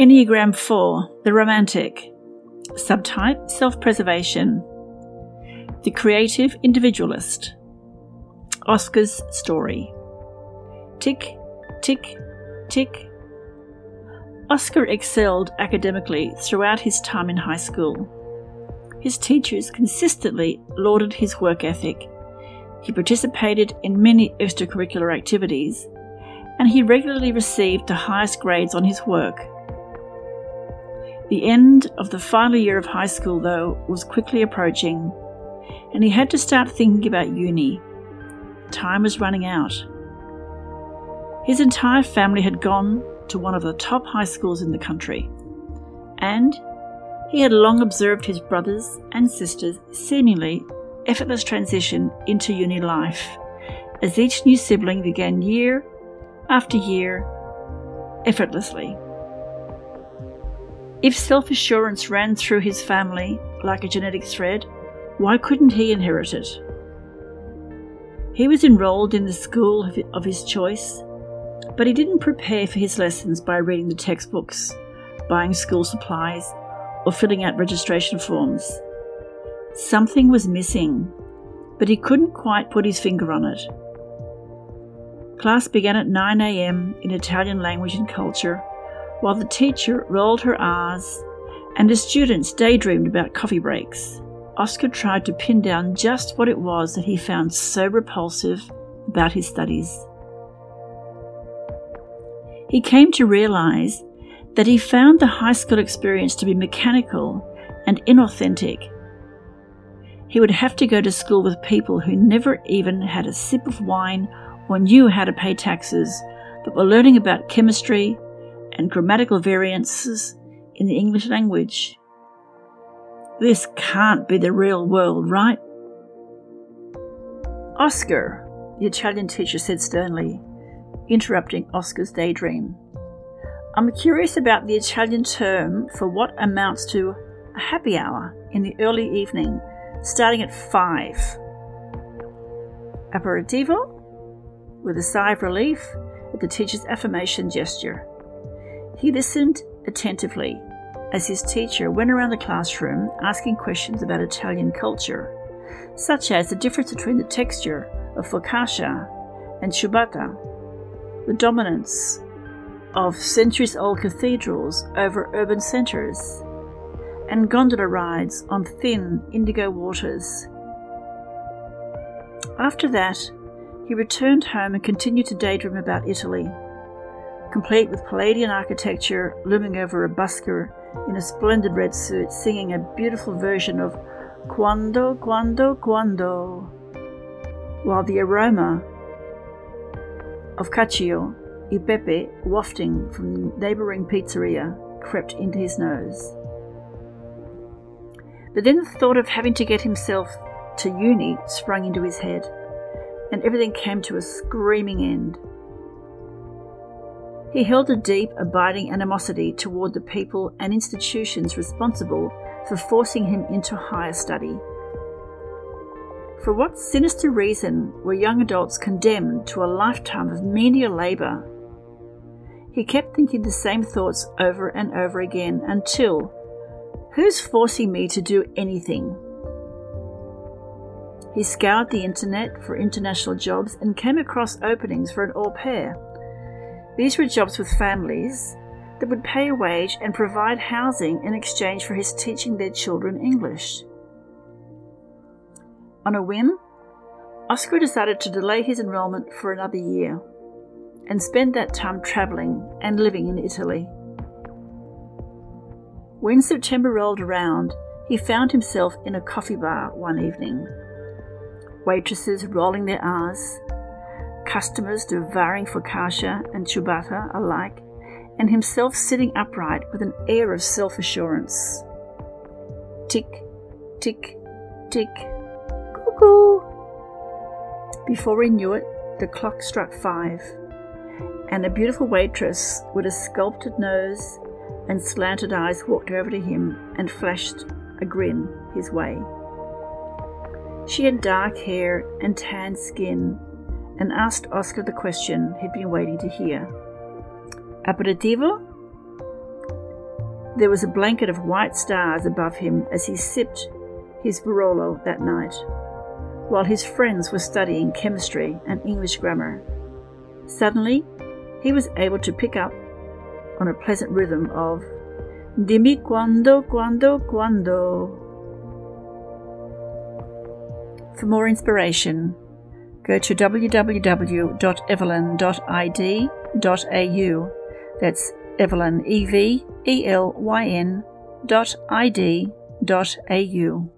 Enneagram 4 The Romantic. Subtype Self Preservation. The Creative Individualist. Oscar's Story. Tick, tick, tick. Oscar excelled academically throughout his time in high school. His teachers consistently lauded his work ethic. He participated in many extracurricular activities, and he regularly received the highest grades on his work. The end of the final year of high school, though, was quickly approaching, and he had to start thinking about uni. Time was running out. His entire family had gone to one of the top high schools in the country, and he had long observed his brothers and sisters' seemingly effortless transition into uni life as each new sibling began year after year effortlessly. If self assurance ran through his family like a genetic thread, why couldn't he inherit it? He was enrolled in the school of his choice, but he didn't prepare for his lessons by reading the textbooks, buying school supplies, or filling out registration forms. Something was missing, but he couldn't quite put his finger on it. Class began at 9am in Italian language and culture while the teacher rolled her R's and the students daydreamed about coffee breaks. Oscar tried to pin down just what it was that he found so repulsive about his studies. He came to realize that he found the high school experience to be mechanical and inauthentic. He would have to go to school with people who never even had a sip of wine or knew how to pay taxes, but were learning about chemistry, and grammatical variances in the English language. This can't be the real world, right? Oscar, the Italian teacher said sternly, interrupting Oscar's daydream. I'm curious about the Italian term for what amounts to a happy hour in the early evening, starting at five. Aperitivo? With a sigh of relief at the teacher's affirmation gesture. He listened attentively as his teacher went around the classroom asking questions about Italian culture, such as the difference between the texture of focaccia and ciabatta, the dominance of centuries old cathedrals over urban centres, and gondola rides on thin indigo waters. After that, he returned home and continued to daydream about Italy complete with Palladian architecture looming over a busker in a splendid red suit, singing a beautiful version of Quando, Quando, Quando, while the aroma of cacio e pepe wafting from the neighbouring pizzeria crept into his nose. But then the thought of having to get himself to uni sprung into his head, and everything came to a screaming end. He held a deep, abiding animosity toward the people and institutions responsible for forcing him into higher study. For what sinister reason were young adults condemned to a lifetime of menial labour? He kept thinking the same thoughts over and over again until who's forcing me to do anything? He scoured the internet for international jobs and came across openings for an au pair these were jobs with families that would pay a wage and provide housing in exchange for his teaching their children English. On a whim, Oscar decided to delay his enrolment for another year and spend that time travelling and living in Italy. When September rolled around, he found himself in a coffee bar one evening. Waitresses rolling their R's, customers devouring focaccia and ciabatta alike, and himself sitting upright with an air of self assurance. Tick, tick, tick, cuckoo. Before he knew it, the clock struck five, and a beautiful waitress with a sculpted nose and slanted eyes walked over to him and flashed a grin his way. She had dark hair and tanned skin and asked Oscar the question he'd been waiting to hear. Aperitivo? There was a blanket of white stars above him as he sipped his Barolo that night, while his friends were studying chemistry and English grammar. Suddenly, he was able to pick up on a pleasant rhythm of Dimmi quando, quando, quando. For more inspiration, go to www.evelyn.id.au. That's Evelyn, E V E L Y N dot I D dot A U.